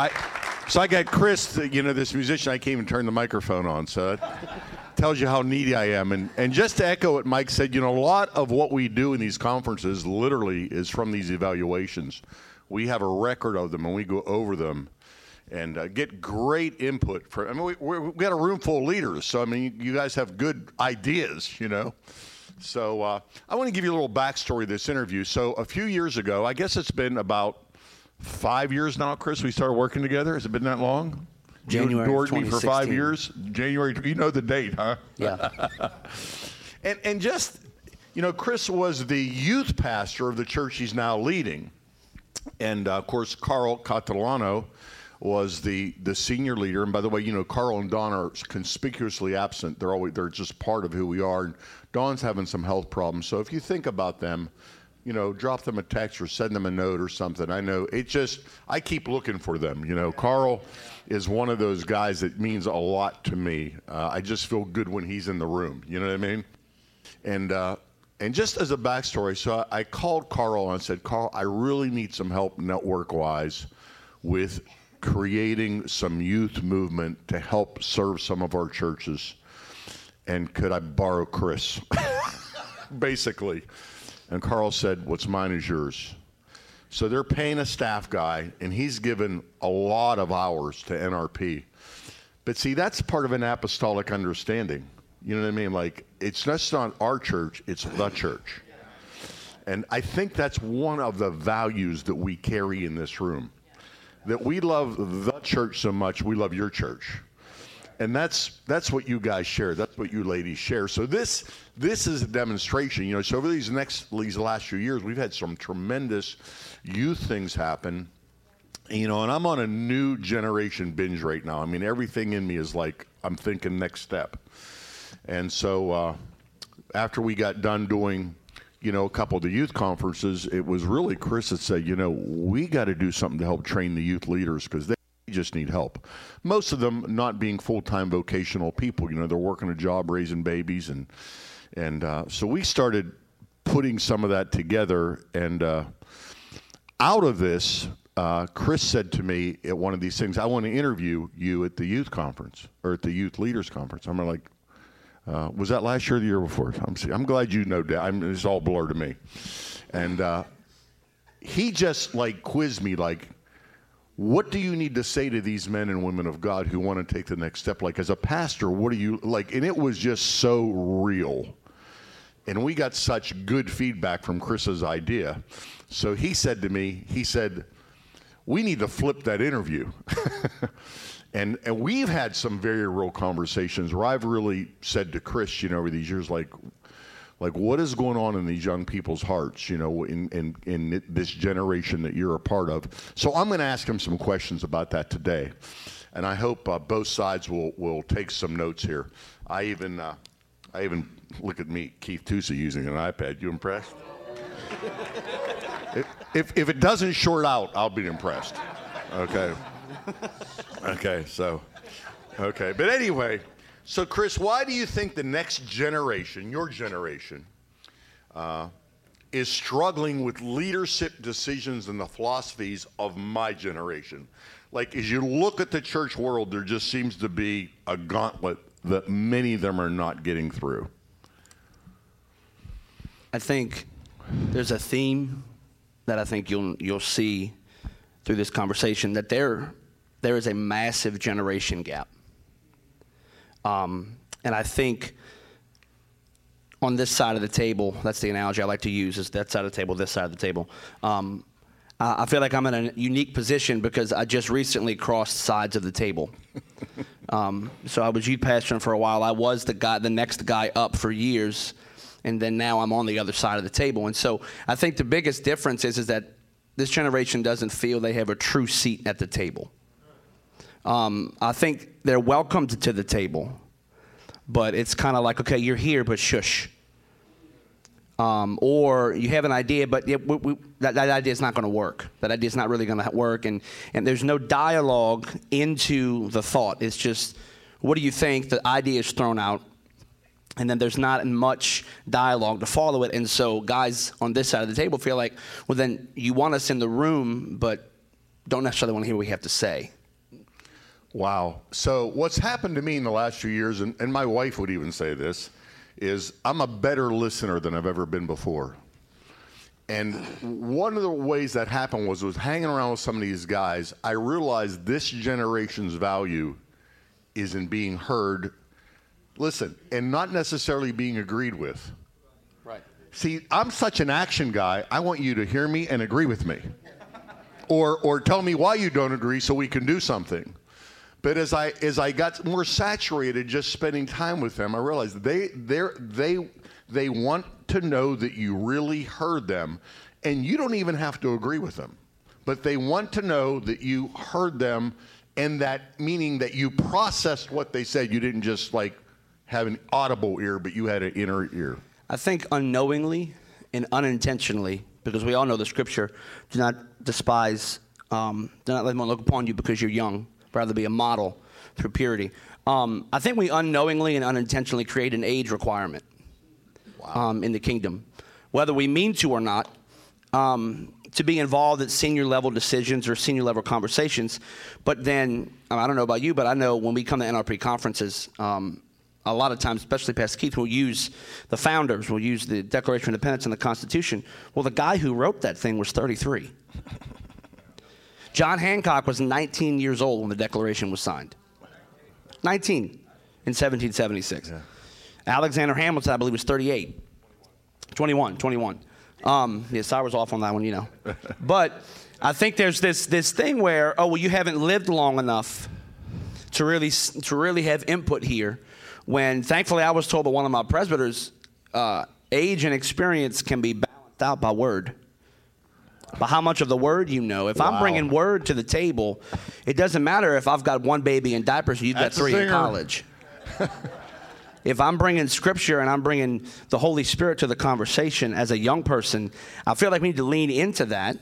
I, so I got Chris, you know, this musician. I can't even turn the microphone on, so that tells you how needy I am. And and just to echo what Mike said, you know, a lot of what we do in these conferences literally is from these evaluations. We have a record of them, and we go over them and uh, get great input from. I mean, we, we got a room full of leaders, so I mean, you guys have good ideas, you know. So uh, I want to give you a little backstory of this interview. So a few years ago, I guess it's been about five years now, Chris. We started working together. Has it been that long? January you adored me for five years. January. You know the date, huh? Yeah. And and just you know, Chris was the youth pastor of the church he's now leading, and uh, of course, Carl Catalano was the the senior leader. And by the way, you know, Carl and Don are conspicuously absent. They're always they're just part of who we are. And Don's having some health problems, so if you think about them. You know, drop them a text or send them a note or something. I know it just, I keep looking for them. You know, Carl is one of those guys that means a lot to me. Uh, I just feel good when he's in the room. You know what I mean? And uh, and just as a backstory, so I, I called Carl and said, Carl, I really need some help network wise with creating some youth movement to help serve some of our churches. And could I borrow Chris? Basically. And Carl said, What's mine is yours. So they're paying a staff guy, and he's given a lot of hours to NRP. But see, that's part of an apostolic understanding. You know what I mean? Like, it's just not our church, it's the church. And I think that's one of the values that we carry in this room. That we love the church so much, we love your church. And that's that's what you guys share. That's what you ladies share. So this this is a demonstration. You know, so over these next these last few years, we've had some tremendous youth things happen you know, and I'm on a new generation binge right now. I mean, everything in me is like, I'm thinking next step. And so uh, after we got done doing, you know, a couple of the youth conferences, it was really Chris that said, you know, we got to do something to help train the youth leaders because they just need help. Most of them not being full-time vocational people, you know, they're working a job raising babies, and and uh, so we started putting some of that together, and uh, out of this, uh, Chris said to me at one of these things, I want to interview you at the youth conference or at the youth leaders conference. I'm like, uh, was that last year or the year before? I'm, I'm glad you know that. It's all blur to me. And uh, he just like quizzed me, like, what do you need to say to these men and women of God who want to take the next step? Like, as a pastor, what do you like? And it was just so real. And we got such good feedback from Chris's idea. So he said to me, he said, we need to flip that interview. and and we've had some very real conversations where I've really said to Chris, you know, over these years, like, like what is going on in these young people's hearts, you know, in in in this generation that you're a part of. So I'm going to ask him some questions about that today, and I hope uh, both sides will will take some notes here. I even uh, I even look at me, Keith Tucci, using an iPad. You impressed? if, if, if it doesn't short out, I'll be impressed. Okay. Okay, so, okay. But anyway, so Chris, why do you think the next generation, your generation, uh, is struggling with leadership decisions and the philosophies of my generation? Like, as you look at the church world, there just seems to be a gauntlet that many of them are not getting through. I think there's a theme that I think you'll you'll see through this conversation that there there is a massive generation gap. Um, and I think on this side of the table, that's the analogy I like to use, is that side of the table, this side of the table. Um, I feel like I'm in a unique position because I just recently crossed sides of the table. um, so I was youth pastor for a while. I was the guy, the next guy up for years, and then now I'm on the other side of the table. And so I think the biggest difference is is that this generation doesn't feel they have a true seat at the table. Um, I think they're welcomed to the table, but it's kind of like, okay, you're here, but shush. Um, or you have an idea, but we, we, that, that idea is not going to work. That idea is not really going to work, and, and there's no dialogue into the thought. It's just, what do you think? The idea is thrown out, and then there's not much dialogue to follow it. And so, guys on this side of the table feel like, well, then you want us in the room, but don't necessarily want to hear what we have to say. Wow. So what's happened to me in the last few years, and, and my wife would even say this, is I'm a better listener than I've ever been before. And one of the ways that happened was was hanging around with some of these guys. I realized this generation's value is in being heard, listen, and not necessarily being agreed with. Right. See, I'm such an action guy. I want you to hear me and agree with me. Or, or tell me why you don't agree so we can do something. But as I as I got more saturated just spending time with them, I realized they they they they want to know that you really heard them, and you don't even have to agree with them, but they want to know that you heard them, and that meaning that you processed what they said. You didn't just like have an audible ear, but you had an inner ear. I think unknowingly and unintentionally, because we all know the scripture, do not despise, um, do not let anyone look upon you because you're young rather be a model through purity. Um, I think we unknowingly and unintentionally create an age requirement wow. um, in the kingdom, whether we mean to or not. Um, to be involved at senior level decisions or senior level conversations, but then I don't know about you, but I know when we come to NRP conferences, um, a lot of times, especially Pastor Keith, will use the founders, will use the Declaration of Independence and the Constitution. Well, the guy who wrote that thing was 33. John Hancock was 19 years old when the Declaration was signed. 19 in 1776. Yeah. Alexander Hamilton, I believe, was 38. 21, 21. Um, yeah, I was off on that one, you know. but I think there's this, this thing where, oh, well, you haven't lived long enough to really, to really have input here. When thankfully I was told by one of my presbyters, uh, age and experience can be balanced out by word but how much of the word you know. If wow. I'm bringing word to the table, it doesn't matter if I've got one baby in diapers, you've That's got three in college. if I'm bringing scripture and I'm bringing the Holy Spirit to the conversation as a young person, I feel like we need to lean into that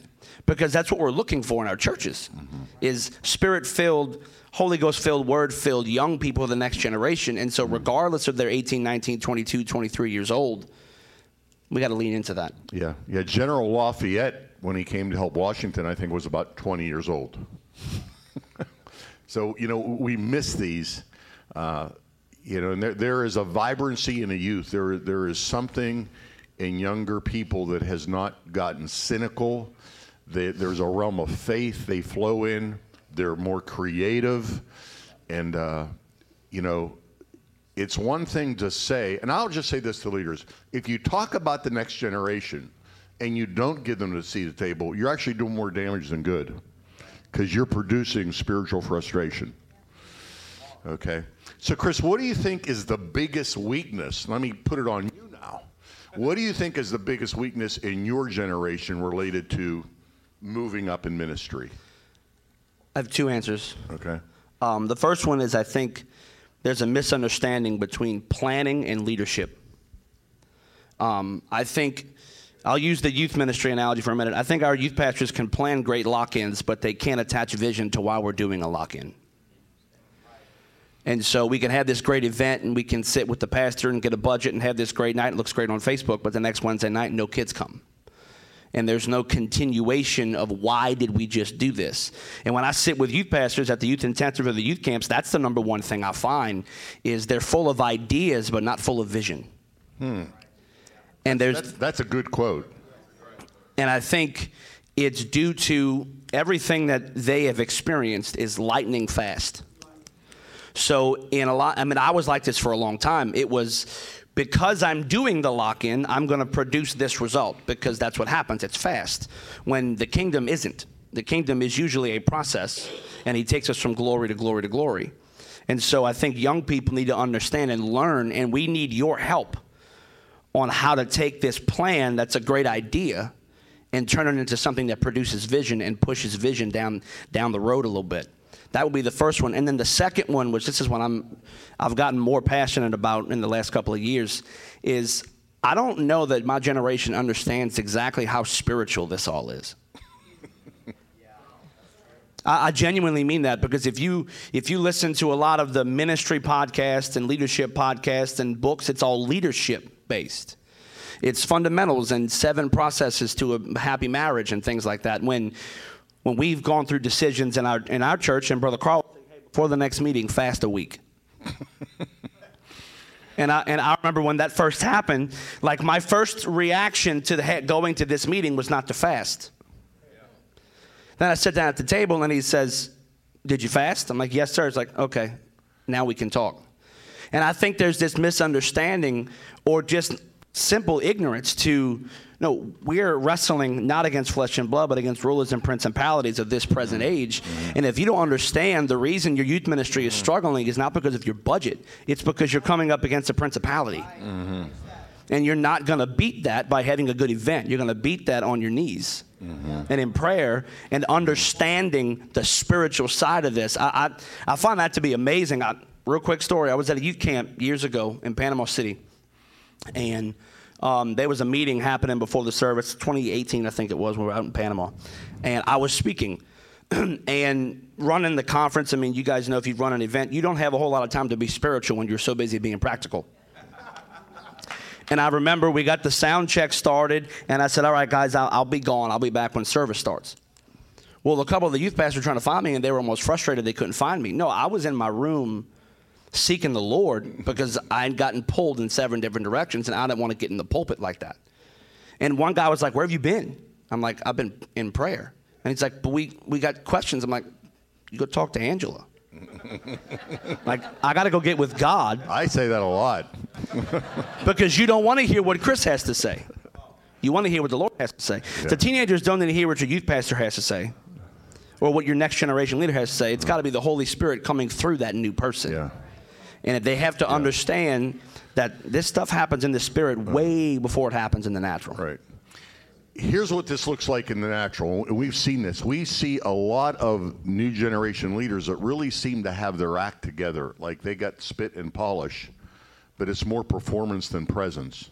because that's what we're looking for in our churches mm-hmm. is spirit-filled Holy Ghost filled, word filled young people of the next generation. And so, regardless of their 18, 19, 22, 23 years old, we got to lean into that. Yeah. Yeah. General Lafayette when he came to help Washington, I think was about 20 years old. so, you know, we miss these. Uh, you know, and there, there is a vibrancy in a youth. There, there is something in younger people that has not gotten cynical. They, there's a realm of faith they flow in. They're more creative. And, uh, you know, it's one thing to say, and I'll just say this to leaders if you talk about the next generation, and you don't give them a seat at the table, you're actually doing more damage than good because you're producing spiritual frustration. Okay? So, Chris, what do you think is the biggest weakness? Let me put it on you now. What do you think is the biggest weakness in your generation related to moving up in ministry? I have two answers. Okay. Um, the first one is I think there's a misunderstanding between planning and leadership. Um, I think I'll use the youth ministry analogy for a minute. I think our youth pastors can plan great lock ins, but they can't attach vision to why we're doing a lock in. And so we can have this great event and we can sit with the pastor and get a budget and have this great night. It looks great on Facebook, but the next Wednesday night, no kids come. And there's no continuation of why did we just do this. And when I sit with youth pastors at the youth intensive or the youth camps, that's the number one thing I find is they're full of ideas but not full of vision. Hmm. And there's that's, that's a good quote. And I think it's due to everything that they have experienced is lightning fast. So in a lot, I mean, I was like this for a long time. It was because I'm doing the lock in, I'm going to produce this result because that's what happens. It's fast. When the kingdom isn't, the kingdom is usually a process, and He takes us from glory to glory to glory. And so I think young people need to understand and learn, and we need your help on how to take this plan that's a great idea and turn it into something that produces vision and pushes vision down down the road a little bit. That would be the first one. And then the second one, which this is what I'm I've gotten more passionate about in the last couple of years, is I don't know that my generation understands exactly how spiritual this all is. I, I genuinely mean that because if you if you listen to a lot of the ministry podcasts and leadership podcasts and books, it's all leadership based. It's fundamentals and seven processes to a happy marriage and things like that. When when we've gone through decisions in our in our church, and Brother Carl, before the next meeting, fast a week. and I and I remember when that first happened, like my first reaction to the going to this meeting was not to fast. Then I sit down at the table and he says, "Did you fast?" I'm like, "Yes, sir." He's like, "Okay, now we can talk." And I think there's this misunderstanding or just simple ignorance to no, we're wrestling not against flesh and blood, but against rulers and principalities of this present age. And if you don't understand the reason your youth ministry is struggling is not because of your budget, it's because you're coming up against a principality. Mm-hmm. And you're not going to beat that by having a good event. You're going to beat that on your knees mm-hmm. and in prayer and understanding the spiritual side of this. I, I, I find that to be amazing. I, real quick story I was at a youth camp years ago in Panama City. And um, there was a meeting happening before the service, 2018, I think it was, when we were out in Panama. And I was speaking. and running the conference, I mean, you guys know if you run an event, you don't have a whole lot of time to be spiritual when you're so busy being practical. And I remember we got the sound check started, and I said, All right, guys, I'll, I'll be gone. I'll be back when service starts. Well, a couple of the youth pastors were trying to find me, and they were almost frustrated they couldn't find me. No, I was in my room seeking the Lord because I had gotten pulled in seven different directions and I didn't want to get in the pulpit like that. And one guy was like, Where have you been? I'm like, I've been in prayer. And he's like, But we, we got questions. I'm like, You go talk to Angela. Like, I got to go get with God. I say that a lot. because you don't want to hear what Chris has to say. You want to hear what the Lord has to say. Yeah. The teenagers don't need to hear what your youth pastor has to say or what your next generation leader has to say. It's got to be the Holy Spirit coming through that new person. Yeah. And if they have to yeah. understand that this stuff happens in the spirit way before it happens in the natural. Right. Here's what this looks like in the natural. We've seen this. We see a lot of new generation leaders that really seem to have their act together, like they got spit and polish, but it's more performance than presence.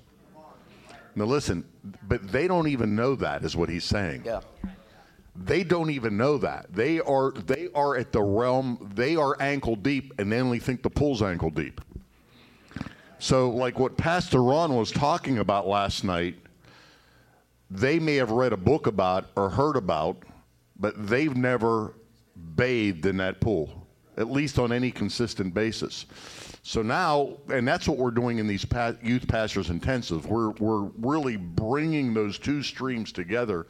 Now listen, but they don't even know that is what he's saying. Yeah they don't even know that. They are they are at the realm. They are ankle deep, and they only think the pool's ankle deep. So, like what Pastor Ron was talking about last night, they may have read a book about or heard about, but they've never bathed in that pool, at least on any consistent basis. So now, and that's what we're doing in these youth pastors intensive. We're we're really bringing those two streams together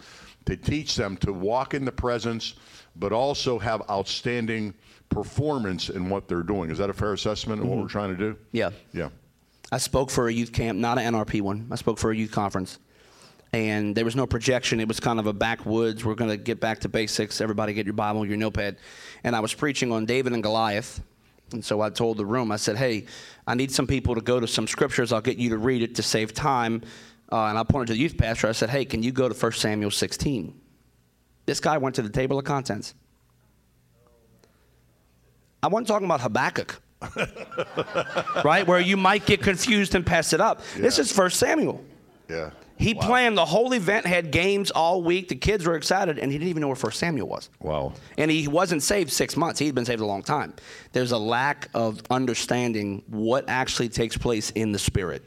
to teach them to walk in the presence, but also have outstanding performance in what they're doing. Is that a fair assessment of mm-hmm. what we're trying to do? Yeah. Yeah. I spoke for a youth camp, not an NRP one. I spoke for a youth conference. And there was no projection. It was kind of a backwoods. We're going to get back to basics. Everybody get your Bible, your notepad. And I was preaching on David and Goliath. And so I told the room, I said, hey, I need some people to go to some scriptures. I'll get you to read it to save time. Uh, and I pointed to the youth pastor. I said, hey, can you go to 1 Samuel 16? This guy went to the table of contents. I wasn't talking about Habakkuk, right? Where you might get confused and pass it up. Yeah. This is 1 Samuel. Yeah. He wow. planned the whole event, had games all week. The kids were excited, and he didn't even know where First Samuel was. Wow. And he wasn't saved six months. He'd been saved a long time. There's a lack of understanding what actually takes place in the spirit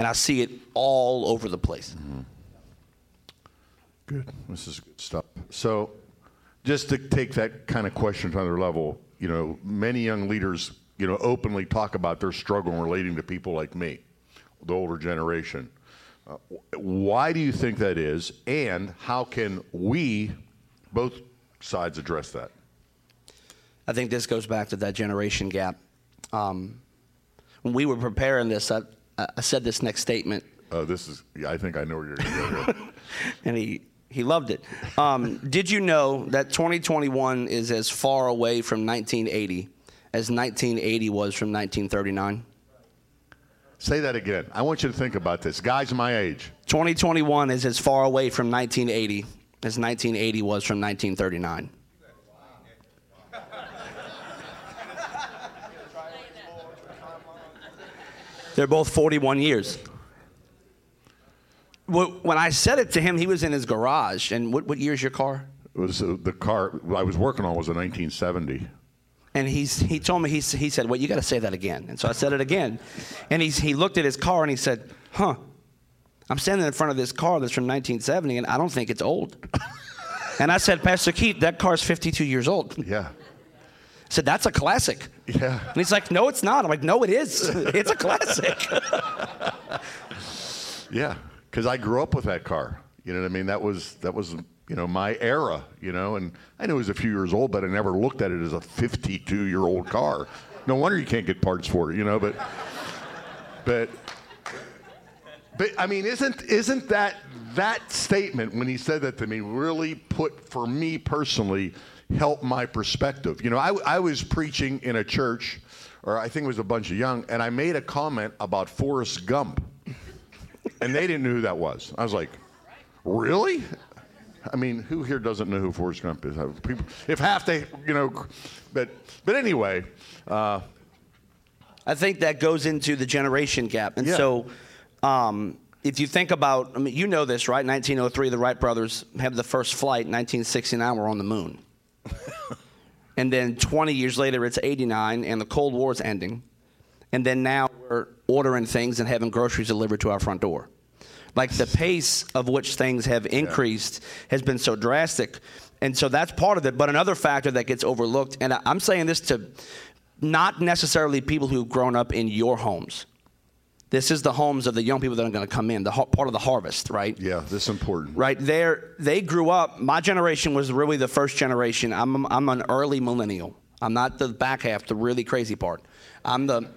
and I see it all over the place. Mm-hmm. Good. This is good stuff. So, just to take that kind of question to another level, you know, many young leaders, you know, openly talk about their struggle relating to people like me, the older generation. Why do you think that is, and how can we, both sides, address that? I think this goes back to that generation gap. Um, when we were preparing this, I, I said this next statement. Uh, this is, I think I know where you're going to go and he, he loved it. Um, did you know that 2021 is as far away from 1980 as 1980 was from 1939? Say that again. I want you to think about this. Guys my age. 2021 is as far away from 1980 as 1980 was from 1939. They're both 41 years. When I said it to him, he was in his garage. And what, what year is your car? It was uh, the car I was working on was a 1970. And he's, he told me, he, he said, well, you got to say that again. And so I said it again. And he's, he looked at his car and he said, huh, I'm standing in front of this car that's from 1970 and I don't think it's old. And I said, Pastor Keith, that car's 52 years old. I Yeah. said, that's a classic. Yeah. And he's like, no, it's not. I'm like, no, it is. It's a classic. Yeah. Because I grew up with that car. You know what I mean? That was that was you know my era. You know, and I know it was a few years old, but I never looked at it as a 52 year old car. No wonder you can't get parts for it. You know, but but but I mean, isn't isn't that that statement when he said that to me really put for me personally helped my perspective? You know, I, I was preaching in a church, or I think it was a bunch of young, and I made a comment about Forrest Gump, and they didn't know who that was. I was like, really? I mean, who here doesn't know who Forrest Gump is? People, if half they, you know, but but anyway. Uh, I think that goes into the generation gap. And Yeah. so, um, if you think about, I mean, you know this, right? 1903, the Wright brothers have the first flight. 1969, we're on the moon. and then 20 years later, it's 89, and the Cold War's ending. And then now we're ordering things and having groceries delivered to our front door. Like the pace of which things have increased has been so drastic. And so that's part of it. But another factor that gets overlooked, and I'm saying this to not necessarily people who've grown up in your homes. This is the homes of the young people that are going to come in, the part of the harvest, right? yeah, this is important. Right there, they grew up. My generation was really the first generation. I'm, I'm an early millennial. I'm not the back half, the really crazy part. I'm the,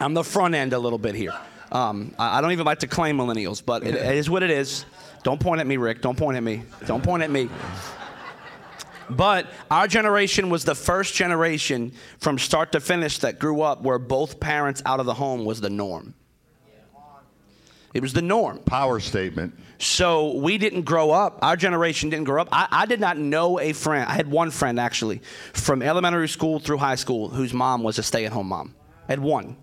I'm the front end a little bit here. Um, I, I don't even like to claim millennials, but it, it is what it is. Don't point at me, Rick. Don't point at me. Don't point at me. But our generation was the first generation from start to finish that grew up where both parents out of the home was the norm. It was the norm. Power statement. So we didn't grow up. Our generation didn't grow up. I, I did not know a friend. I had one friend actually from elementary school through high school whose mom was a stay at home mom. I had one.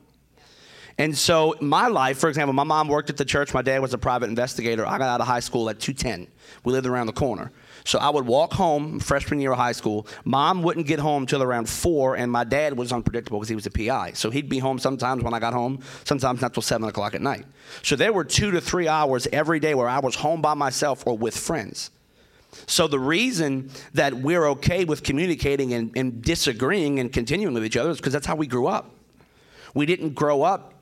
And so my life, for example, my mom worked at the church. My dad was a private investigator. I got out of high school at 210. We lived around the corner. So I would walk home freshman year of high school. Mom wouldn't get home till around four, and my dad was unpredictable because he was a PI. So he'd be home sometimes when I got home, sometimes not till seven o'clock at night. So there were two to three hours every day where I was home by myself or with friends. So the reason that we're okay with communicating and, and disagreeing and continuing with each other is because that's how we grew up. We didn't grow up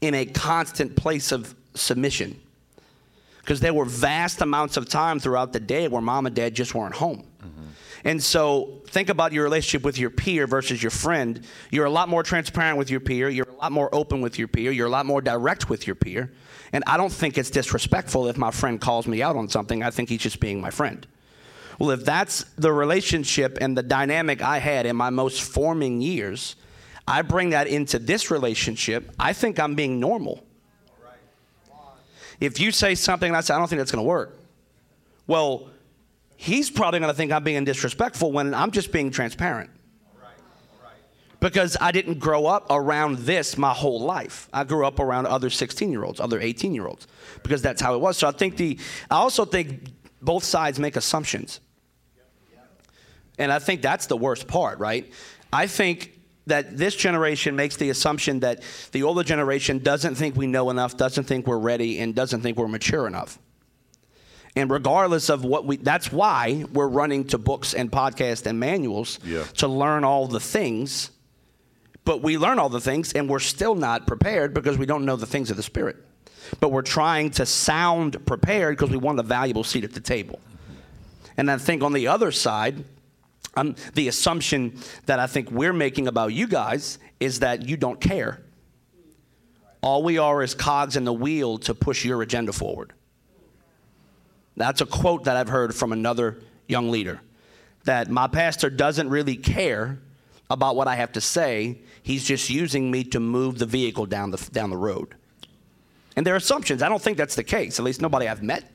in a constant place of submission because there were vast amounts of time throughout the day where mom and dad just weren't home. Mm-hmm. And so think about your relationship with your peer versus your friend. You're a lot more transparent with your peer. You're a lot more open with your peer. You're a lot more direct with your peer. And I don't think it's disrespectful if my friend calls me out on something. I think he's just being my friend. Well, if that's the relationship and the dynamic I had in my most forming years, I bring that into this relationship, I think I'm being normal. If you say something and I say, I don't think that's going to work, well, he's probably going to think I'm being disrespectful when I'm just being transparent. Because I didn't grow up around this my whole life. I grew up around other 16 year olds, other 18 year olds, because that's how it was. So I think the, I also think both sides make assumptions. And I think that's the worst part, right? I think that this generation makes the assumption that the older generation doesn't think we know enough, doesn't think we're ready, and doesn't think we're mature enough. And regardless of what we, that's why we're running to books and podcasts and manuals Yeah. to learn all the things. But we learn all the things and we're still not prepared because we don't know the things of the Spirit. But we're trying to sound prepared because we want a valuable seat at the table. And I think on the other side, um, the assumption that I think we're making about you guys is that you don't care. All we are is cogs in the wheel to push your agenda forward. That's a quote that I've heard from another young leader that my pastor doesn't really care about what I have to say. He's just using me to move the vehicle down the, down the road. And their assumptions, I don't think that's the case. At least nobody I've met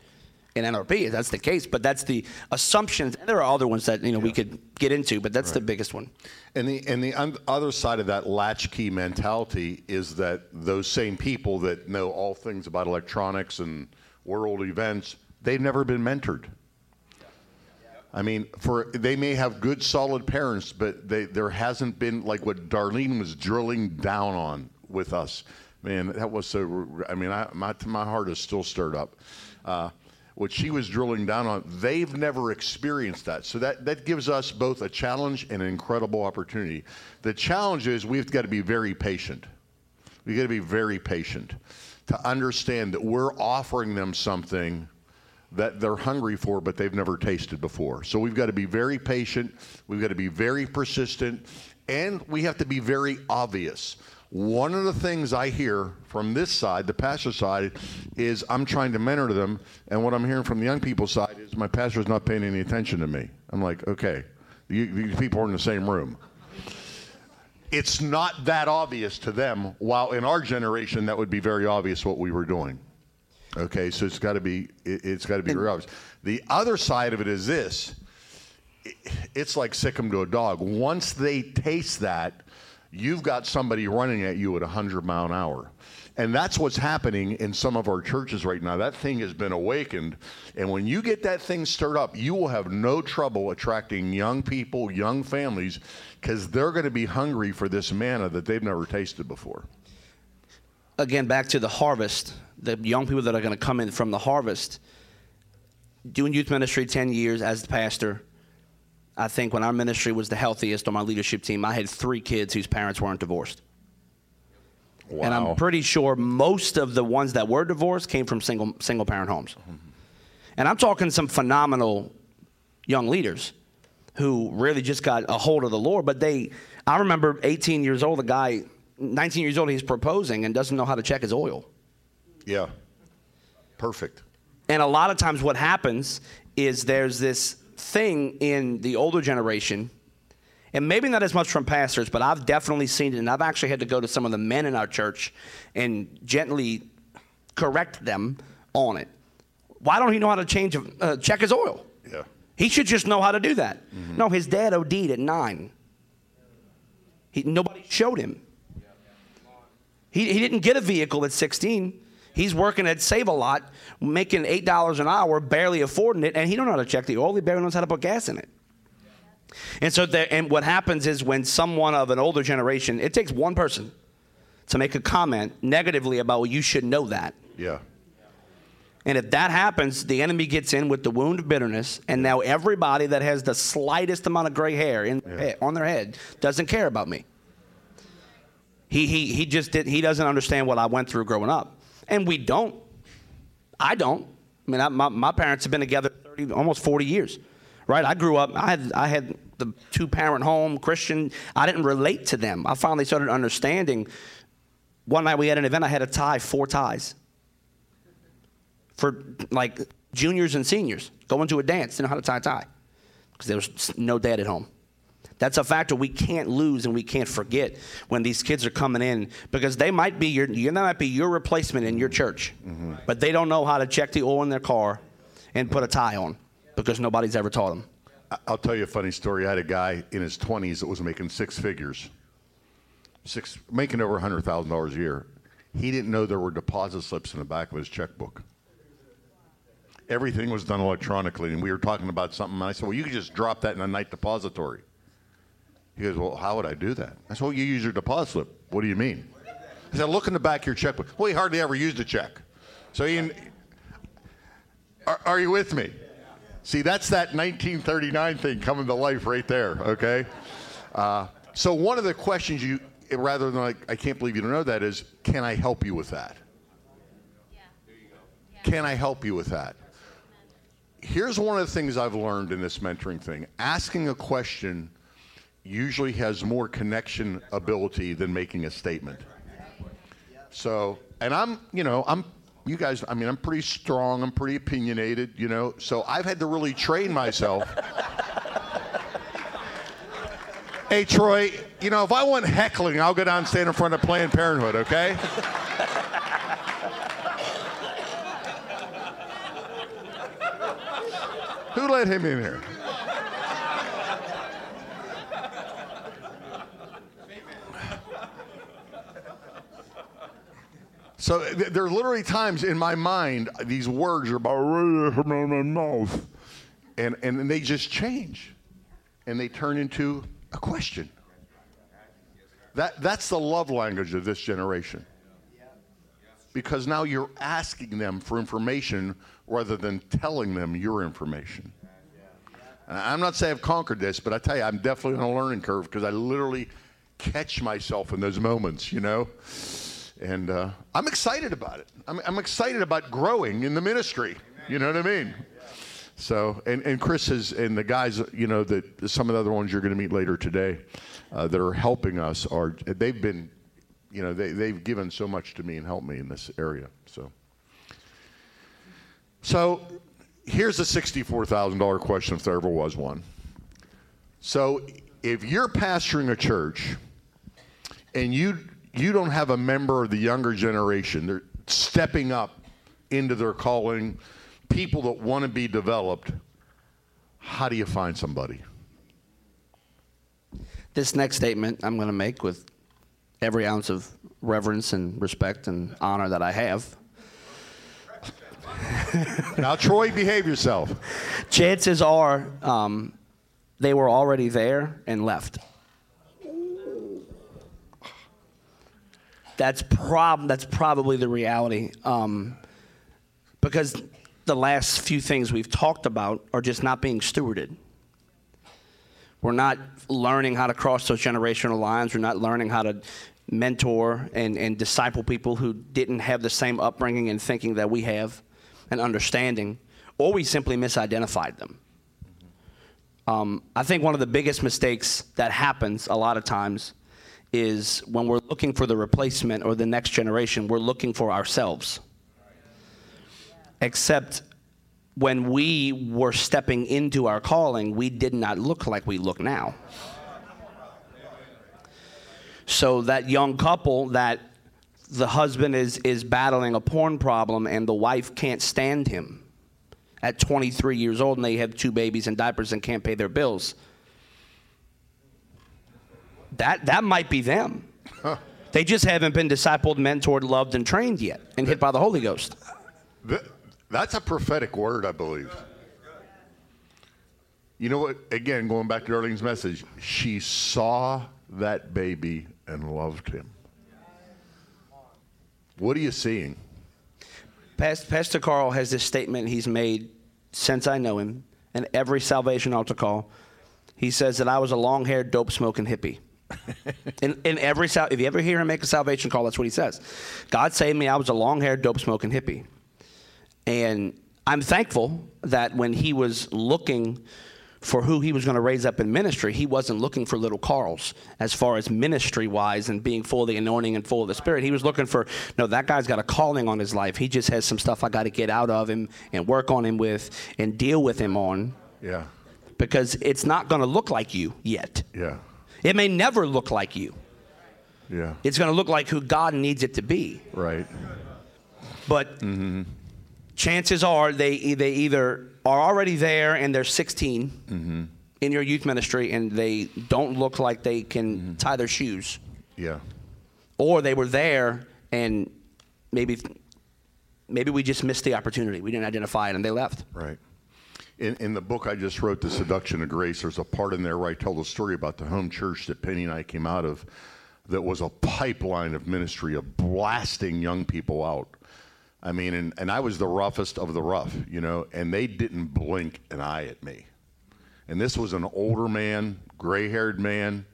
in NRP, if that's the case. But that's the assumptions. And there are other ones that you know we could get into, but that's the biggest one. And the and the un- other side of that latchkey mentality is that those same people that know all things about electronics and world events, they've never been mentored. I mean, for they may have good, solid parents, but they, there hasn't been like what Darlene was drilling down on with us. Man, that was so. I mean, I, my my heart is still stirred up. Uh, what she was drilling down on, they've never experienced that. So that, that gives us both a challenge and an incredible opportunity. The challenge is we've got to be very patient. We've got to be very patient to understand that we're offering them something that they're hungry for, but they've never tasted before. So we've got to be very patient, we've got to be very persistent, and we have to be very obvious. One of the things I hear from this side, the pastor side, is I'm trying to mentor them, and what I'm hearing from the young people side is my pastor's not paying any attention to me. I'm like, okay, these people are in the same room. It's not that obvious to them, while in our generation that would be very obvious what we were doing. Okay, so it's got to be it, has got to be very obvious. The other side of it is this: it's like sick them to a dog. Once they taste that, you've got somebody running at you at 100 mile an hour. And that's what's happening in some of our churches right now. That thing has been awakened. And when you get that thing stirred up, you will have no trouble attracting young people, young families, because they're going to be hungry for this manna that they've never tasted before. Again, back to the harvest, the young people that are going to come in from the harvest. Doing youth ministry 10 years as the pastor, I think when our ministry was the healthiest on my leadership team, I had three kids whose parents weren't divorced. Wow. And I'm pretty sure most of the ones that were divorced came from single single parent homes. Mm-hmm. And I'm talking some phenomenal young leaders who really just got a hold of the Lord. But they, I remember 18 years old, a guy, 19 years old, he's proposing and doesn't know how to check his oil. Yeah. Perfect. And a lot of times what happens is there's this thing in the older generation, and maybe not as much from pastors, but I've definitely seen it, and I've actually had to go to some of the men in our church and gently correct them on it. Why don't he know how to change, uh, check his oil? Yeah. He should just know how to do that. Mm-hmm. No, his dad OD'd at nine. He, nobody showed him. He, he didn't get a vehicle at 16. He's working at Save a Lot, making eight dollars an hour, barely affording it, and he don't know how to check the oil. He barely knows how to put gas in it. And so, there, and what happens is when someone of an older generation, it takes one person to make a comment negatively about well, you should know that. Yeah. And if that happens, the enemy gets in with the wound of bitterness, and now everybody that has the slightest amount of gray hair in, yeah. on their head doesn't care about me. He, he, he just did, he doesn't understand what I went through growing up. And we don't. I don't. I mean, I, my, my parents have been together 30, almost 40 years, right? I grew up, I had, I had the two parent home, Christian. I didn't relate to them. I finally started understanding. One night we had an event, I had to tie four ties for like juniors and seniors going to a dance, didn't know how to tie a tie because there was no dad at home. That's a factor we can't lose and we can't forget when these kids are coming in because they might be your they might be your replacement in your church, mm-hmm. but they don't know how to check the oil in their car and put a tie on because nobody's ever taught them. I'll tell you a funny story. I had a guy in his 20s that was making six figures, six making over $100,000 a year. He didn't know there were deposit slips in the back of his checkbook. Everything was done electronically, and we were talking about something. And I said, "Well, you could just drop that in a night depository." He goes, Well, how would I do that? I said, Well, you use your deposit slip. What do you mean? I said, Look in the back of your checkbook. Well, he hardly ever used a check. So he, are, are you with me? See, that's that 1939 thing coming to life right there, okay? Uh, so one of the questions you, rather than like, I can't believe you don't know that, is can I help you with that? Yeah. Yeah. Can I help you with that? Here's one of the things I've learned in this mentoring thing asking a question usually has more connection ability than making a statement. So, and I'm, you know, I'm, you guys, I mean, I'm pretty strong, I'm pretty opinionated, you know, so I've had to really train myself. hey, Troy, you know, if I want heckling, I'll go down and stand in front of Planned Parenthood, okay? Who let him in here? So th- there are literally times in my mind these words are about my mouth, and and they just change, and they turn into a question. That that's the love language of this generation. because now you're asking them for information rather than telling them your information. And I'm not saying I've conquered this, but I tell you, I'm definitely on a learning curve because I literally catch myself in those moments, you know? And uh, I'm excited about it. I'm, I'm excited about growing in the ministry. You know what I mean? So, and, and Chris is, and the guys, you know, that some of the other ones you're going to meet later today uh, that are helping us are, they've been, you know, they, they've given so much to me and helped me in this area. So, so here's a $64,000 question if there ever was one. So, if you're pastoring a church and you you don't have a member of the younger generation, they're stepping up into their calling, people that want to be developed, how do you find somebody? This next statement I'm going to make with every ounce of reverence and respect and honor that I have. now, Troy, behave yourself. Chances are um, they were already there and left. That's prob that's probably the reality, um, because the last few things we've talked about are just not being stewarded. We're not learning how to cross those generational lines. We're not learning how to mentor and, and disciple people who didn't have the same upbringing and thinking that we have and understanding, or we simply misidentified them. Um, I think one of the biggest mistakes that happens a lot of times is when we're looking for the replacement or the next generation, we're looking for ourselves. Except when we were stepping into our calling, we did not look like we look now. So that young couple that the husband is, is battling a porn problem and the wife can't stand him at 23 years old and they have two babies and diapers and can't pay their bills that, that might be them. Huh. They just haven't been discipled, mentored, loved, and trained yet and hit by the Holy Ghost. That's a prophetic word, I believe. You know what? Again, going back to Darlene's message, she saw that baby and loved him. What are you seeing? Pastor Carl has this statement he's made since I know him, and every salvation altar call. He says that I was a long haired, dope smoking hippie in, in every if you ever hear him make a salvation call, that's what he says. God saved me. I was a long-haired, dope-smoking hippie, and I'm thankful that when he was looking for who he was going to raise up in ministry, he wasn't looking for little Carls as far as ministry wise and being full of the anointing and full of the Spirit. He was looking for, no, that guy's got a calling on his life. He just has some stuff I got to get out of him and work on him with and deal with him on. Yeah. Because it's not going to look like you yet. Yeah. It may never look like you. Yeah. It's going to look like who God needs it to be. Right. But mm-hmm. chances are they they either are already there and they're 16 mm-hmm. in your youth ministry and they don't look like they can mm-hmm. tie their shoes. Yeah. Or they were there and maybe maybe we just missed the opportunity. We didn't identify it and they left. Right. In, in the book I just wrote, The Seduction of Grace, there's a part in there where I tell the story about the home church that Penny and I came out of that was a pipeline of ministry of blasting young people out. I mean, and, and I was the roughest of the rough, you know, and they didn't blink an eye at me. And this was an older man, gray haired man,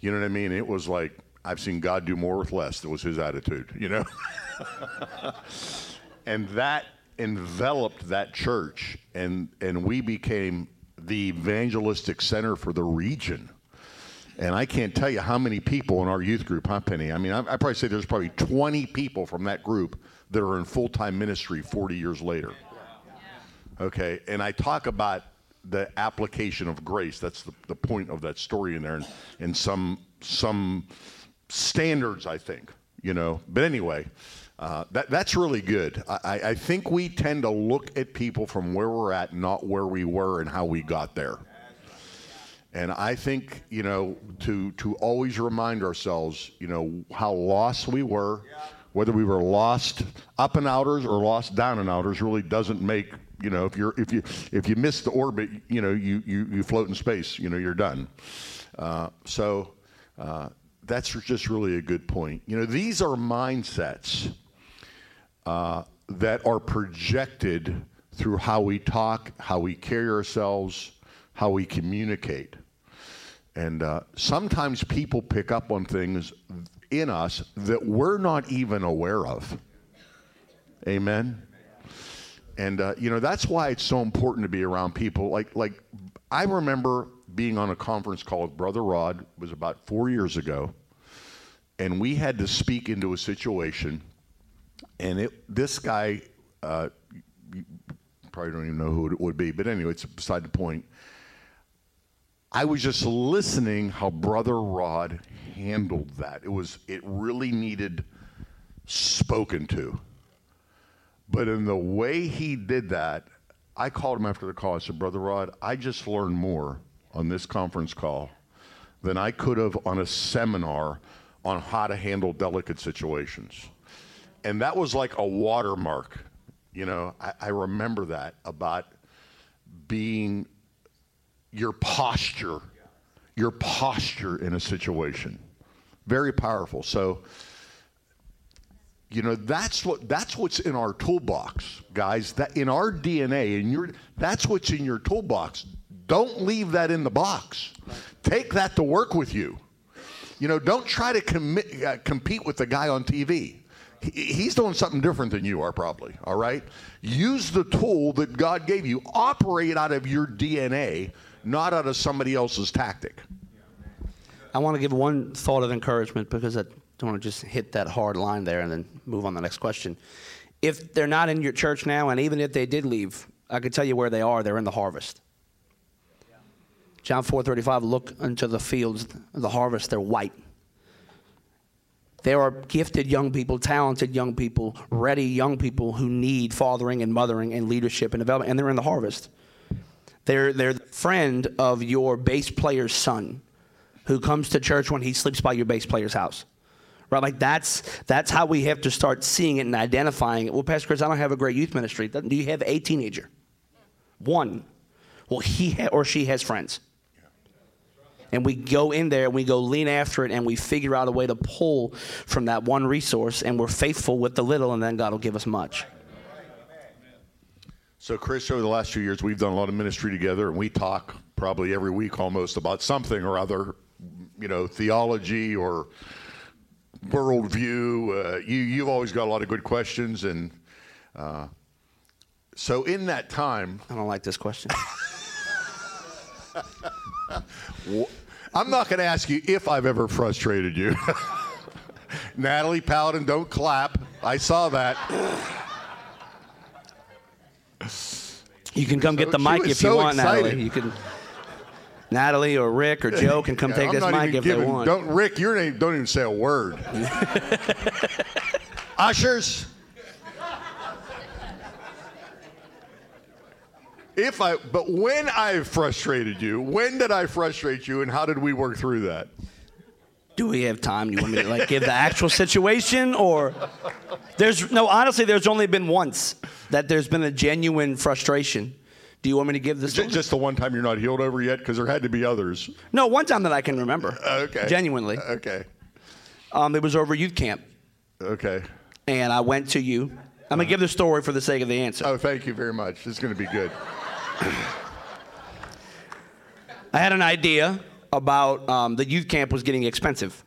you know what I mean? It was like, I've seen God do more with less. That was his attitude, you know? and that enveloped that church, and, and we became the evangelistic center for the region. And I can't tell you how many people in our youth group, huh, Penny? I mean, I, I probably say there's probably 20 people from that group that are in full time ministry 40 years later. Okay, and I talk about the application of grace. That's the, the point of that story in there, and, and some some standards, I think, you know. But anyway, uh, that, that's really good. I, I think we tend to look at people from where we're at, not where we were and how we got there. And I think, you know, to, to always remind ourselves, you know, how lost we were, whether we were lost up and outers or lost down and outers really doesn't make, you know, if you're, if you, if you miss the orbit, you know, you, you, you float in space, you know, you're done. Uh, so, uh, that's just really a good point. You know, these are mindsets uh, that are projected through how we talk, how we carry ourselves, how we communicate. And uh, sometimes people pick up on things in us that we're not even aware of. Amen. And uh, you know that's why it's so important to be around people. Like like I remember being on a conference call with Brother Rod. Was about four years ago, and we had to speak into a situation. And it this guy, uh, you probably don't even know who it would be, but anyway, it's beside the point. I was just listening how Brother Rod handled that. It was it really needed spoken to. But in the way he did that, I called him after the call. I said, Brother Rod, I just learned more on this conference call than I could have on a seminar on how to handle delicate situations. And that was like a watermark. You know, I, I remember that about being your posture, your posture in a situation. Very powerful. So, you know, that's what that's what's in our toolbox, guys. That in our DNA, and your that's what's in your toolbox. Don't leave that in the box. Take that to work with you. You know, don't try to uh, compete with the guy on TV. He, he's doing something different than you are, probably. All right. Use the tool that God gave you. Operate out of your DNA, not out of somebody else's tactic. I want to give one thought of encouragement because I don't want to just hit that hard line there and then move on to the next question. If they're not in your church now, and even if they did leave, I can tell you where they are. They're in the harvest. John 4:35 look into the fields the harvest they're white. There are gifted young people, talented young people, ready young people who need fathering and mothering and leadership and development and they're in the harvest. They're they're the friend of your bass player's son who comes to church when he sleeps by your bass player's house. Right? Like that's that's how we have to start seeing it and identifying it. Well, Pastor Chris, I don't have a great youth ministry. Do you have a teenager? One. Well, he ha- or she has friends and we go in there and we go lean after it and we figure out a way to pull from that one resource and we're faithful with the little and then God will give us much. So, Chris, over the last few years, we've done a lot of ministry together, and we talk probably every week almost about something or other, you know, theology or worldview. Uh, you, you've always got a lot of good questions, and uh, so in that time, I don't like this question. I'm not going to ask you if I've ever frustrated you. Natalie Paladin, don't clap. I saw that. You can come So get the mic if you so want, excited. Natalie. You can. Natalie or Rick or Joe can come Yeah, take I'm this mic if giving- they want. Don't, Rick, your name, don't even say a word. Ushers. If I, but when I frustrated you, when did I frustrate you, and how did we work through that? Do we have time? Do you want me to like give the actual situation or there's no honestly there's only been once that there's been a genuine frustration. Do you want me to give this? J- Just the one time you're not healed over yet, because there had to be others. no, one time that I can remember. Okay. Genuinely. Okay. Um, it was over youth camp, Okay. and I went to you. I'm gonna give the story for the sake of the answer. Oh, thank you very much. It's going to be good. I had an idea about um, the youth camp was getting expensive.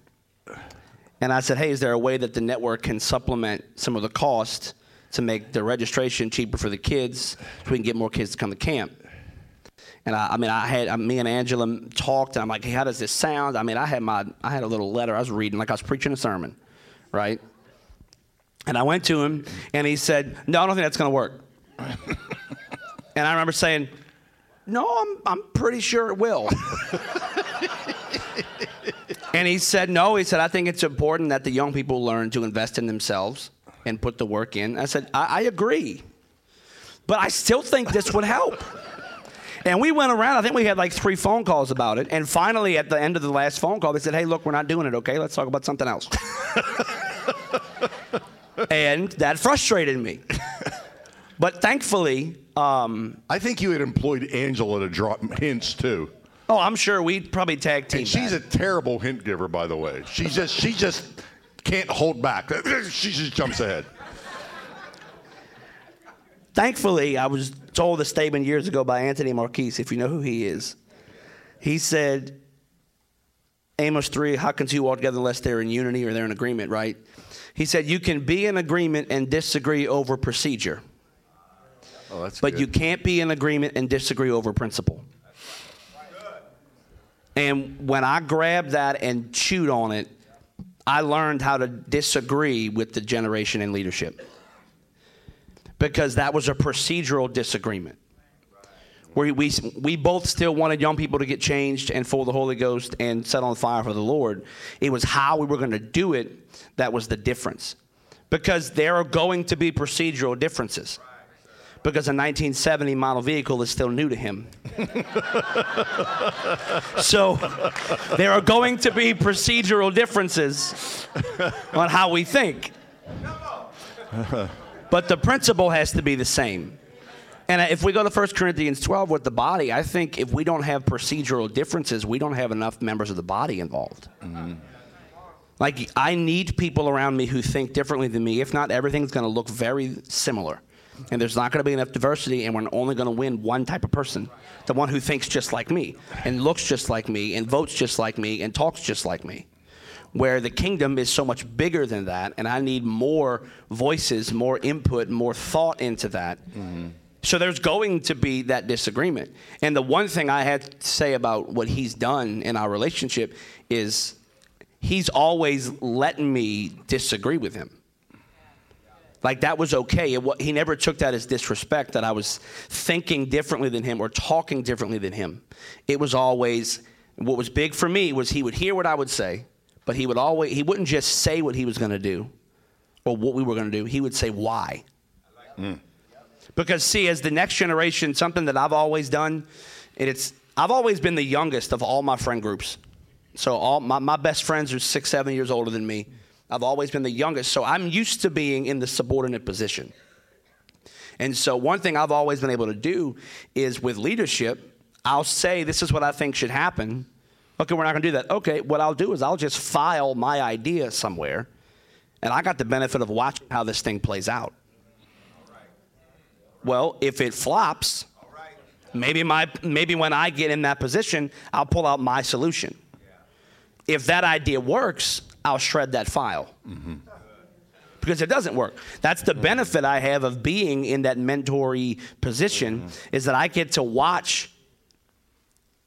And I said, hey, is there a way that the network can supplement some of the cost to make the registration cheaper for the kids so we can get more kids to come to camp? And I, I mean, I had I, me and Angela talked, and I'm like, hey, how does this sound? I mean, I had my I had a little letter I was reading, like I was preaching a sermon, right? And I went to him, and he said, no, I don't think that's going to work. And I remember saying, no, I'm, I'm pretty sure it will. and he said, no. He said, I think it's important that the young people learn to invest in themselves and put the work in. I said, I, I agree. But I still think this would help. And we went around, I think we had like three phone calls about it. And finally, at the end of the last phone call, they said, hey, look, we're not doing it, okay? Let's talk about something else. and that frustrated me. But thankfully, um, I think you had employed Angela to drop hints too. oh, I'm sure we'd probably tag team. And she's that. a terrible hint giver, by the way. She just she just can't hold back. She just jumps ahead. thankfully, I was told a statement years ago by Anthony Marquise, if you know who he is. He said, Amos 3, how can two walk together unless they're in unity or they're in agreement, right? He said, you can be in agreement and disagree over procedure, Oh, but good. you can't be in agreement and disagree over principle. And when I grabbed that and chewed on it, I learned how to disagree with the generation in leadership. Because that was a procedural disagreement. Where we, we both still wanted young people to get changed and full of the Holy Ghost and set on fire for the Lord. It was how we were going to do it that was the difference. Because there are going to be procedural differences. Because a 1970 model vehicle is still new to him. So there are going to be procedural differences on how we think. But the principle has to be the same. And if we go to 1 Corinthians 12 with the body, I think if we don't have procedural differences, we don't have enough members of the body involved. Mm-hmm. Like, I need people around me who think differently than me. If not, everything's going to look very similar. And there's not going to be enough diversity, and we're only going to win one type of person the one who thinks just like me, and looks just like me, and votes just like me, and talks just like me. Where the kingdom is so much bigger than that, and I need more voices, more input, more thought into that. Mm-hmm. So there's going to be that disagreement. And the one thing I had to say about what he's done in our relationship is he's always letting me disagree with him. Like that was okay. It, he never took that as disrespect that I was thinking differently than him or talking differently than him. It was always what was big for me was he would hear what I would say, but he would always he wouldn't just say what he was going to do or what we were going to do. He would say why. Mm. Because see, as the next generation, something that I've always done, and it's I've always been the youngest of all my friend groups. So all my, my best friends are six, seven years older than me. I've always been the youngest, so I'm used to being in the subordinate position. And so one thing I've always been able to do is with leadership, I'll say this is what I think should happen. Okay, we're not to do that. Okay, what I'll do is I'll just file my idea somewhere, and I got the benefit of watching how this thing plays out. Well, if it flops, maybe my maybe when I get in that position, I'll pull out my solution. If that idea works, I'll shred that file. Because it doesn't work. That's the benefit I have of being in that mentory position is that I get to watch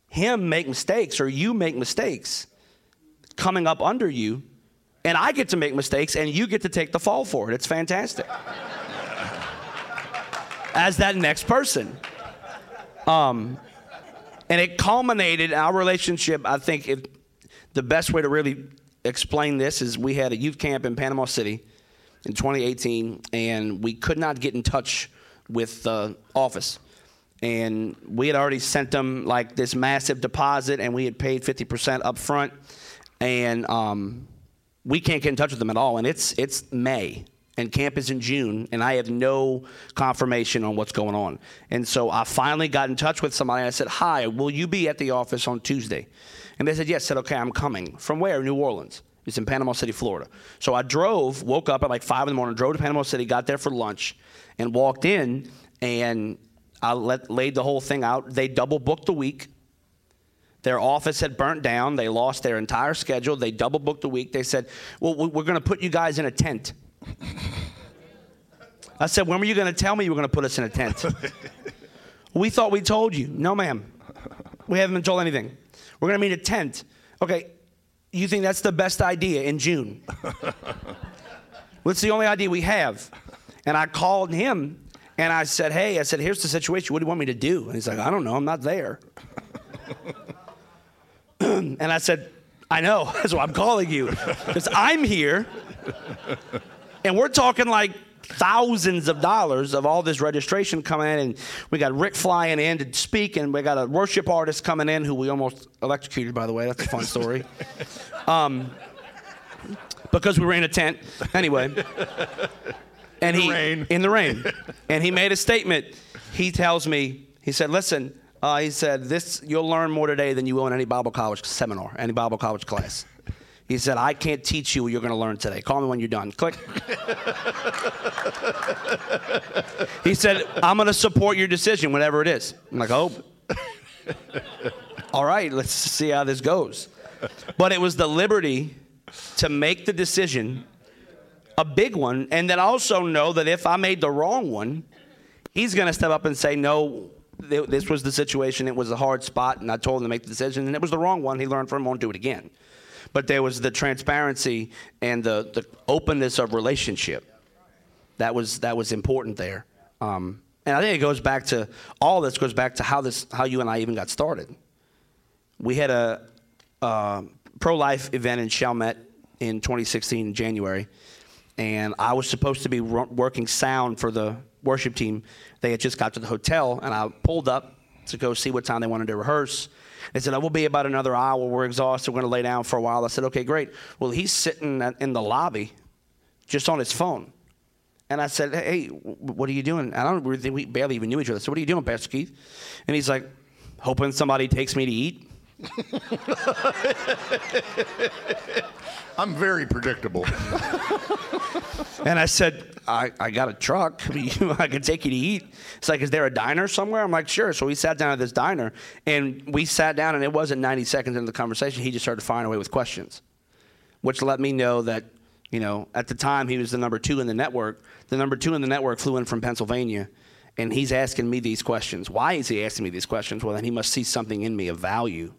him make mistakes or you make mistakes coming up under you and I get to make mistakes and you get to take the fall for it. It's fantastic as that next person. Um, and it culminated our relationship. I think if, the best way to really explain this is we had a youth camp in Panama City in 2018, and we could not get in touch with the office. And we had already sent them like this massive deposit, and we had paid 50% up front. And um, we can't get in touch with them at all. And it's, it's May, and camp is in June, and I have no confirmation on what's going on. And so I finally got in touch with somebody. And I said, Hi, will you be at the office on Tuesday? And they said, Yes. I said, Okay, I'm coming. From where? New Orleans. It's in Panama City, Florida. So I drove, woke up at like 5 in the morning, drove to Panama City, got there for lunch, and walked in, and I let, laid the whole thing out. They double booked the week. Their office had burnt down. They lost their entire schedule. They double booked the week. They said, Well, we- we're going to put you guys in a tent. I said, When were you going to tell me you were going to put us in a tent? we thought we told you. No, ma'am. We haven't been told anything. We're going to meet a tent. Okay, you think that's the best idea in June? What's the only idea we have. And I called him and I said, Hey, I said, here's the situation. What do you want me to do? And he's like, I don't know. I'm not there. and I said, I know. That's why I'm calling you. Because I'm here. And we're talking like thousands of dollars of all this registration coming in. And we got Rick flying in to speak, and we got a worship artist coming in who we almost electrocuted, by the way. That's a fun story. Um, because we were in a tent. Anyway. And the he, rain. in the rain. and he made a statement. He tells me, he said, listen, uh, he said, this, you'll learn more today than you will in any Bible college seminar, any Bible college class. He said, I can't teach you what you're going to learn today. Call me when you're done. Click. he said, I'm going to support your decision, whatever it is. I'm like, oh. All right, let's see how this goes. But it was the liberty to make the decision, a big one, and then also know that if I made the wrong one, he's going to step up and say, no, this was the situation. It was a hard spot, and I told him to make the decision, and it was the wrong one. He learned from it, won't do it again. But there was the transparency and the, the openness of relationship. That was that was important there. Um, and I think it goes back to all this goes back to how this how you and I even got started. We had a uh, pro life event in Chalmette in 2016 in January, and I was supposed to be working sound for the worship team. They had just got to the hotel, and I pulled up to go see what time they wanted to rehearse. They said, oh, We'll be about another hour. We're exhausted. We're going to lay down for a while. I said, Okay, great. Well, he's sitting in the lobby just on his phone. And I said, Hey, what are you doing? I don't really, think we barely even knew each other. So, what are you doing, Pastor Keith? And he's like, Hoping somebody takes me to eat. I'm very predictable. and I said, I, I got a truck. I can take you to eat. It's like, is there a diner somewhere? I'm like, sure. So we sat down at this diner, and we sat down, and it wasn't 90 seconds into the conversation. He just started firing away with questions, which let me know that, you know, at the time he was the number two in the network. The number two in the network flew in from Pennsylvania, and he's asking me these questions. Why is he asking me these questions? Well, then he must see something in me of value.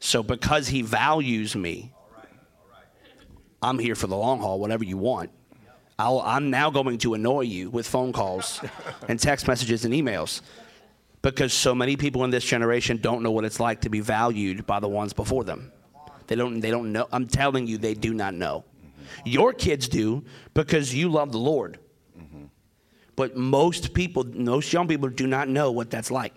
So because he values me, I'm here for the long haul, whatever you want. i am now going to annoy you with phone calls and text messages and emails because so many people in this generation don't know what it's like to be valued by the ones before them. They don't, they don't know. I'm telling you, they do not know. Your kids do because you love the Lord. Mm-hmm. But most people, most young people do not know what that's like.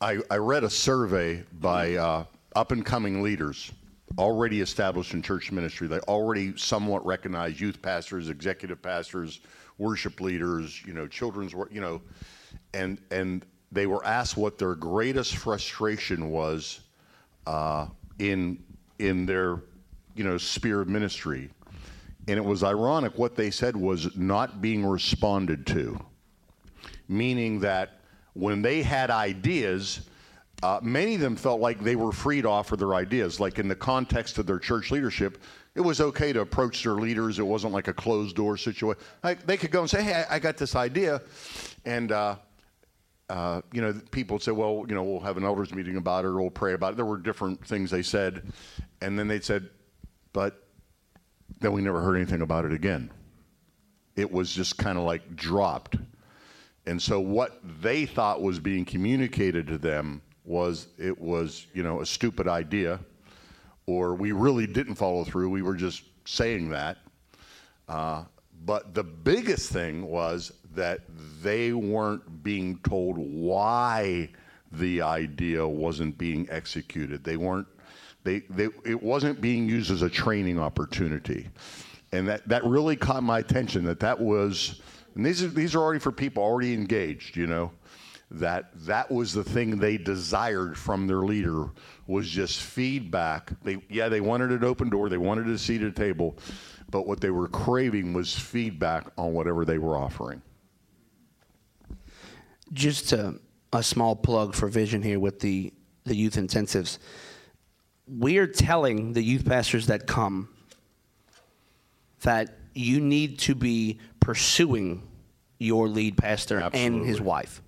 I, I read a survey by uh, up and coming leaders already established in church ministry. They already somewhat recognize youth pastors, executive pastors, worship leaders, you know, children's work, you know, and and they were asked what their greatest frustration was uh, in in their you know sphere of ministry, and it was ironic. What they said was not being responded to, meaning that when they had ideas uh, many of them felt like they were free to offer their ideas. Like in the context of their church leadership, it was okay to approach their leaders. It wasn't like a closed door situation. Like they could go and say, "Hey, I, I got this idea," and uh, uh, you know, people would say, "Well, you know, we'll have an elders meeting about it, or we'll pray about it." There were different things they said, and then they said, "But then we never heard anything about it again." It was just kind of like dropped, and so what they thought was being communicated to them was it was you know a stupid idea, or we really didn't follow through. We were just saying that. Uh, but the biggest thing was that they weren't being told why the idea wasn't being executed. They weren't. They, they, it wasn't being used as a training opportunity. And that, that really caught my attention that that was, and these are, these are already for people already engaged, you know that that was the thing they desired from their leader was just feedback. They yeah, they wanted an open door, they wanted a seat at a table, but what they were craving was feedback on whatever they were offering. Just a, a small plug for Vision here with the the youth intensives. We're telling the youth pastors that come that you need to be pursuing your lead pastor Absolutely. and his wife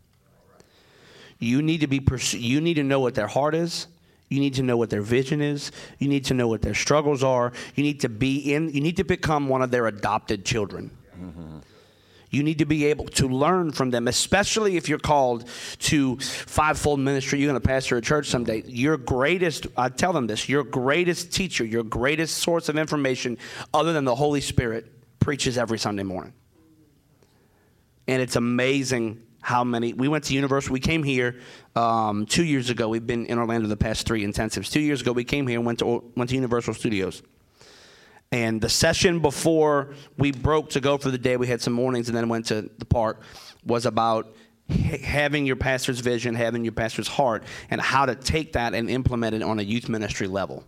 you need to be you need to know what their heart is. You need to know what their vision is. You need to know what their struggles are. You need to be in you need to become one of their adopted children. Mm-hmm. You need to be able to learn from them, especially if you're called to fivefold ministry. You're going to pastor a church someday. Your greatest, I tell them this, your greatest teacher, your greatest source of information, other than the Holy Spirit, preaches every Sunday morning. And it's amazing how many we went to universal we came here um, two years ago we've been in orlando the past three intensives two years ago we came here and went to went to universal studios and the session before we broke to go for the day we had some mornings and then went to the park was about having your pastor's vision having your pastor's heart and how to take that and implement it on a youth ministry level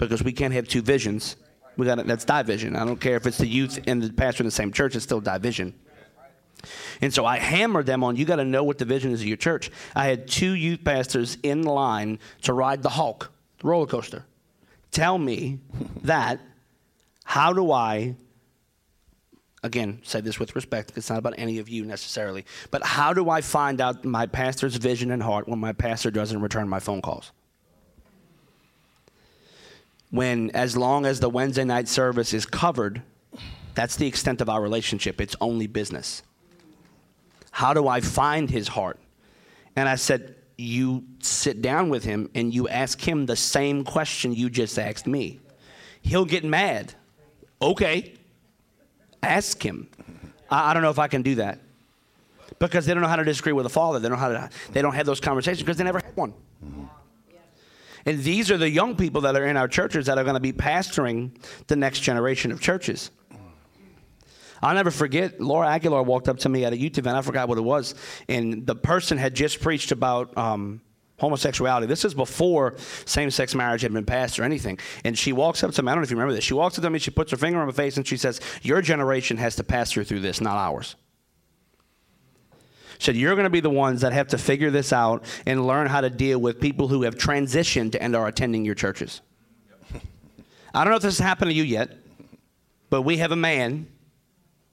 because we can't have two visions. We got that's division. I don't care if it's the youth and the pastor in the same church; it's still division. And so I hammered them on you got to know what the vision is of your church. I had two youth pastors in line to ride the Hulk, the roller coaster. Tell me that. How do I, again, say this with respect, it's not about any of you necessarily, but how do I find out my pastor's vision and heart when my pastor doesn't return my phone calls? When, as long as the Wednesday night service is covered, that's the extent of our relationship. It's only business. How do I find his heart? And I said, You sit down with him and you ask him the same question you just asked me. He'll get mad. Okay. Ask him. I, I don't know if I can do that. Because they don't know how to disagree with a father. They don't know how to they don't have those conversations because they never had one. And these are the young people that are in our churches that are going to be pastoring the next generation of churches. I'll never forget, Laura Aguilar walked up to me at a youth event. I forgot what it was. And the person had just preached about um, homosexuality. This is before same sex marriage had been passed or anything. And she walks up to me. I don't know if you remember this. She walks up to me, she puts her finger on my face, and she says, Your generation has to pass through this, not ours. Said, You're going to be the ones that have to figure this out and learn how to deal with people who have transitioned and are attending your churches. I don't know if this has happened to you yet, but we have a man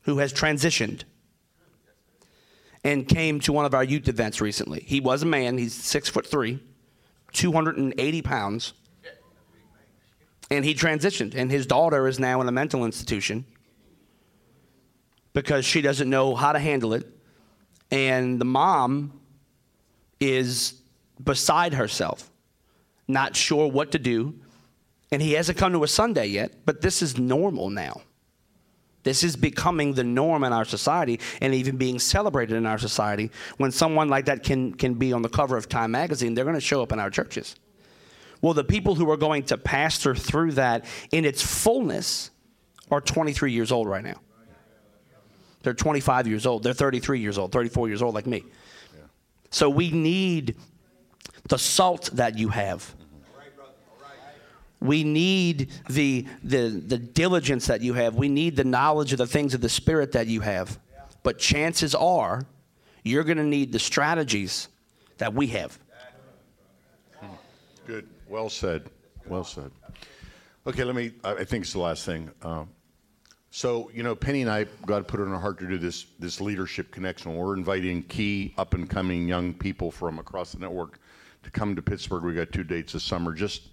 who has transitioned and came to one of our youth events recently. He was a man, he's six foot three, 280 pounds, and he transitioned. And his daughter is now in a mental institution because she doesn't know how to handle it. And the mom is beside herself, not sure what to do. And he hasn't come to a Sunday yet, but this is normal now. This is becoming the norm in our society and even being celebrated in our society. When someone like that can, can be on the cover of Time magazine, they're going to show up in our churches. Well, the people who are going to pastor through that in its fullness are 23 years old right now. They're 25 years old. They're 33 years old, 34 years old, like me. So we need the salt that you have. We need the, the, the diligence that you have. We need the knowledge of the things of the Spirit that you have. But chances are you're going to need the strategies that we have. Good. Well said. Well said. Okay, let me, I think it's the last thing. Um, so, you know, Penny and I got put it on our heart to do this, this leadership connection. We're inviting key up and coming young people from across the network to come to Pittsburgh. We got two dates this summer. Just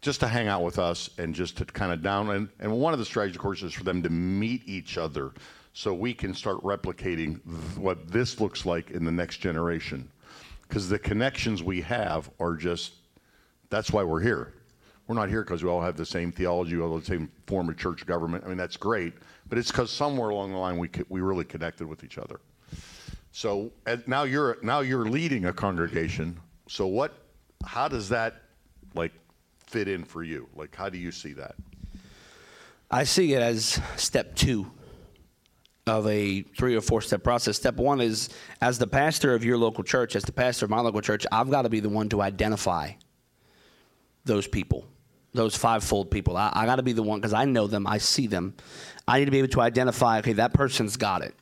just to hang out with us and just to kind of down and, and one of the strategies of course is for them to meet each other so we can start replicating th- what this looks like in the next generation. Because the connections we have are just that's why we're here. We're not here because we all have the same theology have the same form of church government. I mean that's great but it's because somewhere along the line we, co- we really connected with each other. So now you're now you're leading a congregation. So what how does that like fit in for you? Like, how do you see that? I see it as step two of a three or four step process. Step one is as the pastor of your local church, as the pastor of my local church, I've got to be the one to identify those people, those fivefold people. I, I got to be the one because I know them, I see them. I need to be able to identify, okay, that person's got it.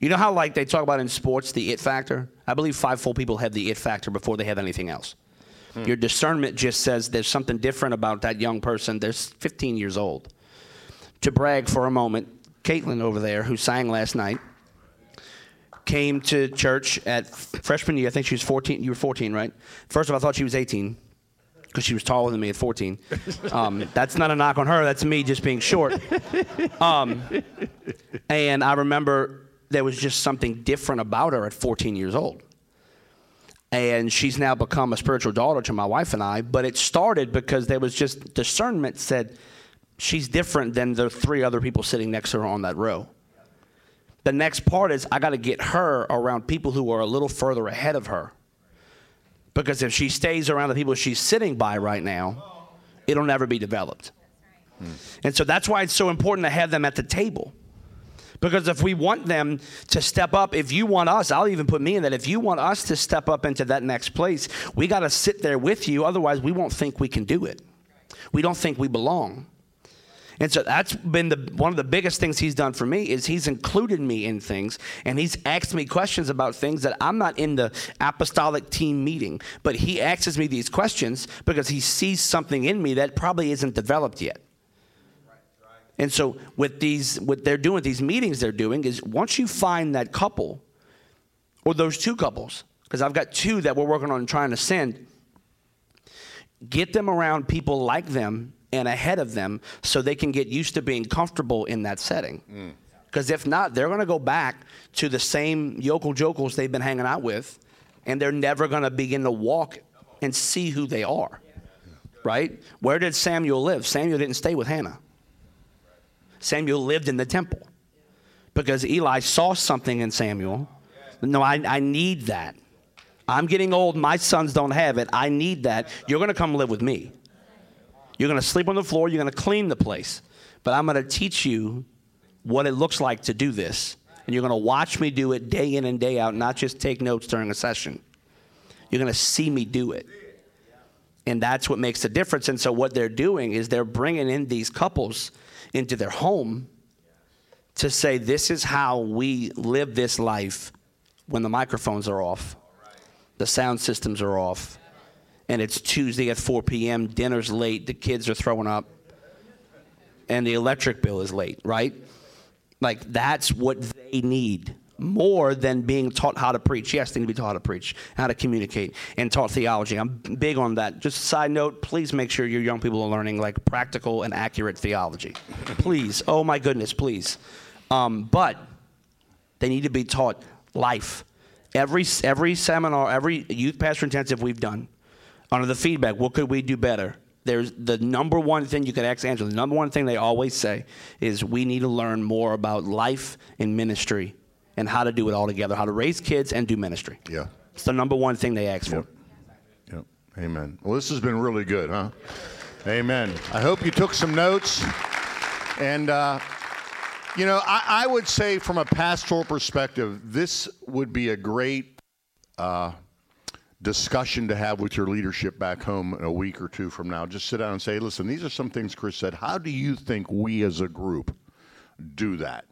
You know how, like, they talk about in sports the it factor? I believe fivefold people have the it factor before they have anything else. Hmm. Your discernment just says there's something different about that young person. They're 15 years old. To brag for a moment, Caitlin over there, who sang last night, came to church at freshman year. I think she was 14. You were 14, right? First of all, I thought she was 18 because she was taller than me at 14. Um, that's not a knock on her. That's me just being short. Um, and I remember there was just something different about her at 14 years old and she's now become a spiritual daughter to my wife and I. But it started because there was just discernment said she's different than the three other people sitting next to her on that row. The next part is I got to get her around people who are a little further ahead of her. Because if she stays around the people she's sitting by right now, it'll never be developed. Hmm. And so that's why it's so important to have them at the table. Because if we want them to step up, if you want us, I'll even put me in that. If you want us to step up into that next place, we got to sit there with you. Otherwise, we won't think we can do it. We don't think we belong. And so that's been the one of the biggest things he's done for me is he's included me in things and he's asked me questions about things that I'm not in the apostolic team meeting, but he asks me these questions because he sees something in me that probably isn't developed yet. And so with these what they're doing with these meetings they're doing is once you find that couple or those two couples because I've got two that we're working on trying to send get them around people like them and ahead of them so they can get used to being comfortable in that setting. Mm. Because if not, they're going to go back to the same yokel jokels they've been hanging out with, and they're never going to begin to walk and see who they are. Right? Where did Samuel live? Samuel didn't stay with Hannah. Samuel lived in the temple because Eli saw something in Samuel. No, I, I need that. I'm getting old. My sons don't have it. I need that. You're going to come live with me. You're going to sleep on the floor. You're going to clean the place. But I'm going to teach you what it looks like to do this. And you're going to watch me do it day in and day out, not just take notes during a session. You're going to see me do it. And that's what makes the difference. And so, what they're doing is they're bringing in these couples into their home to say, This is how we live this life when the microphones are off, the sound systems are off, and it's Tuesday at 4 p.m., dinner's late, the kids are throwing up, and the electric bill is late, right? Like, that's what they need more than being taught how to preach. Yes, they need to be taught how to preach, how to communicate, and taught theology. I'm big on that. Just a side note, please make sure your young people are learning like practical and accurate theology. please. Oh my goodness, please. Um, but they need to be taught life. Every every seminar, every youth pastor intensive we've done, under the feedback, what could we do better? There's the number one thing you could ask Angela. The number one thing they always say is we need to learn more about life and ministry and how to do it all together, how to raise kids and do ministry. Yeah. It's the number one thing they ask Yep. for. Yep. Amen. Well, this has been really good, huh? Amen. I hope you took some notes. And, uh, you know, I, I would say from a pastoral perspective, this would be a great uh, discussion to have with your leadership back home in a week or two from now. Just sit down and say, listen, these are some things Chris said. How do you think we as a group do that?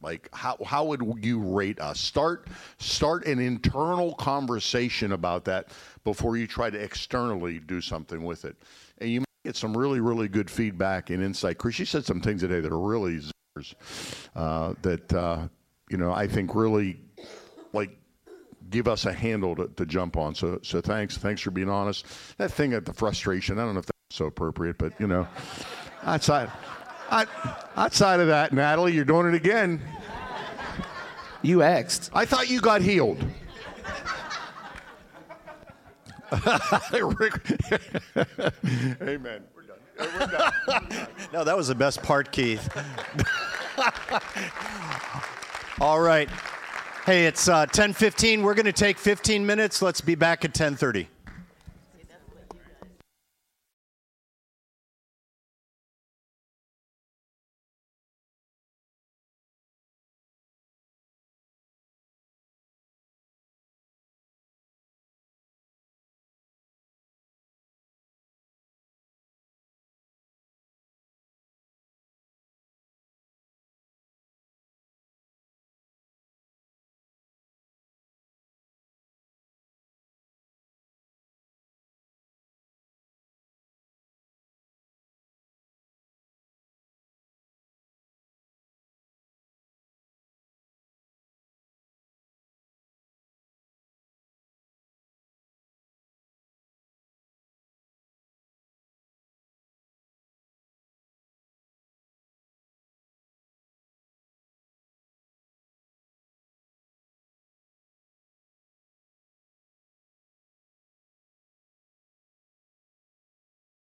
Like how how would you rate us? Start start an internal conversation about that before you try to externally do something with it. And you might get some really really good feedback and insight. Chris, you said some things today that are really zingers, uh, that uh, you know I think really like give us a handle to, to jump on. So so thanks thanks for being honest. That thing at the frustration, I don't know if that's so appropriate, but you know, outside. I, outside of that, Natalie, you're doing it again. You asked. I thought you got healed. Rick- Amen. We're done. We're done. No, that was the best part, Keith. All right. Hey, it's uh, 10:15. We're going to take 15 minutes. Let's be back at 10:30.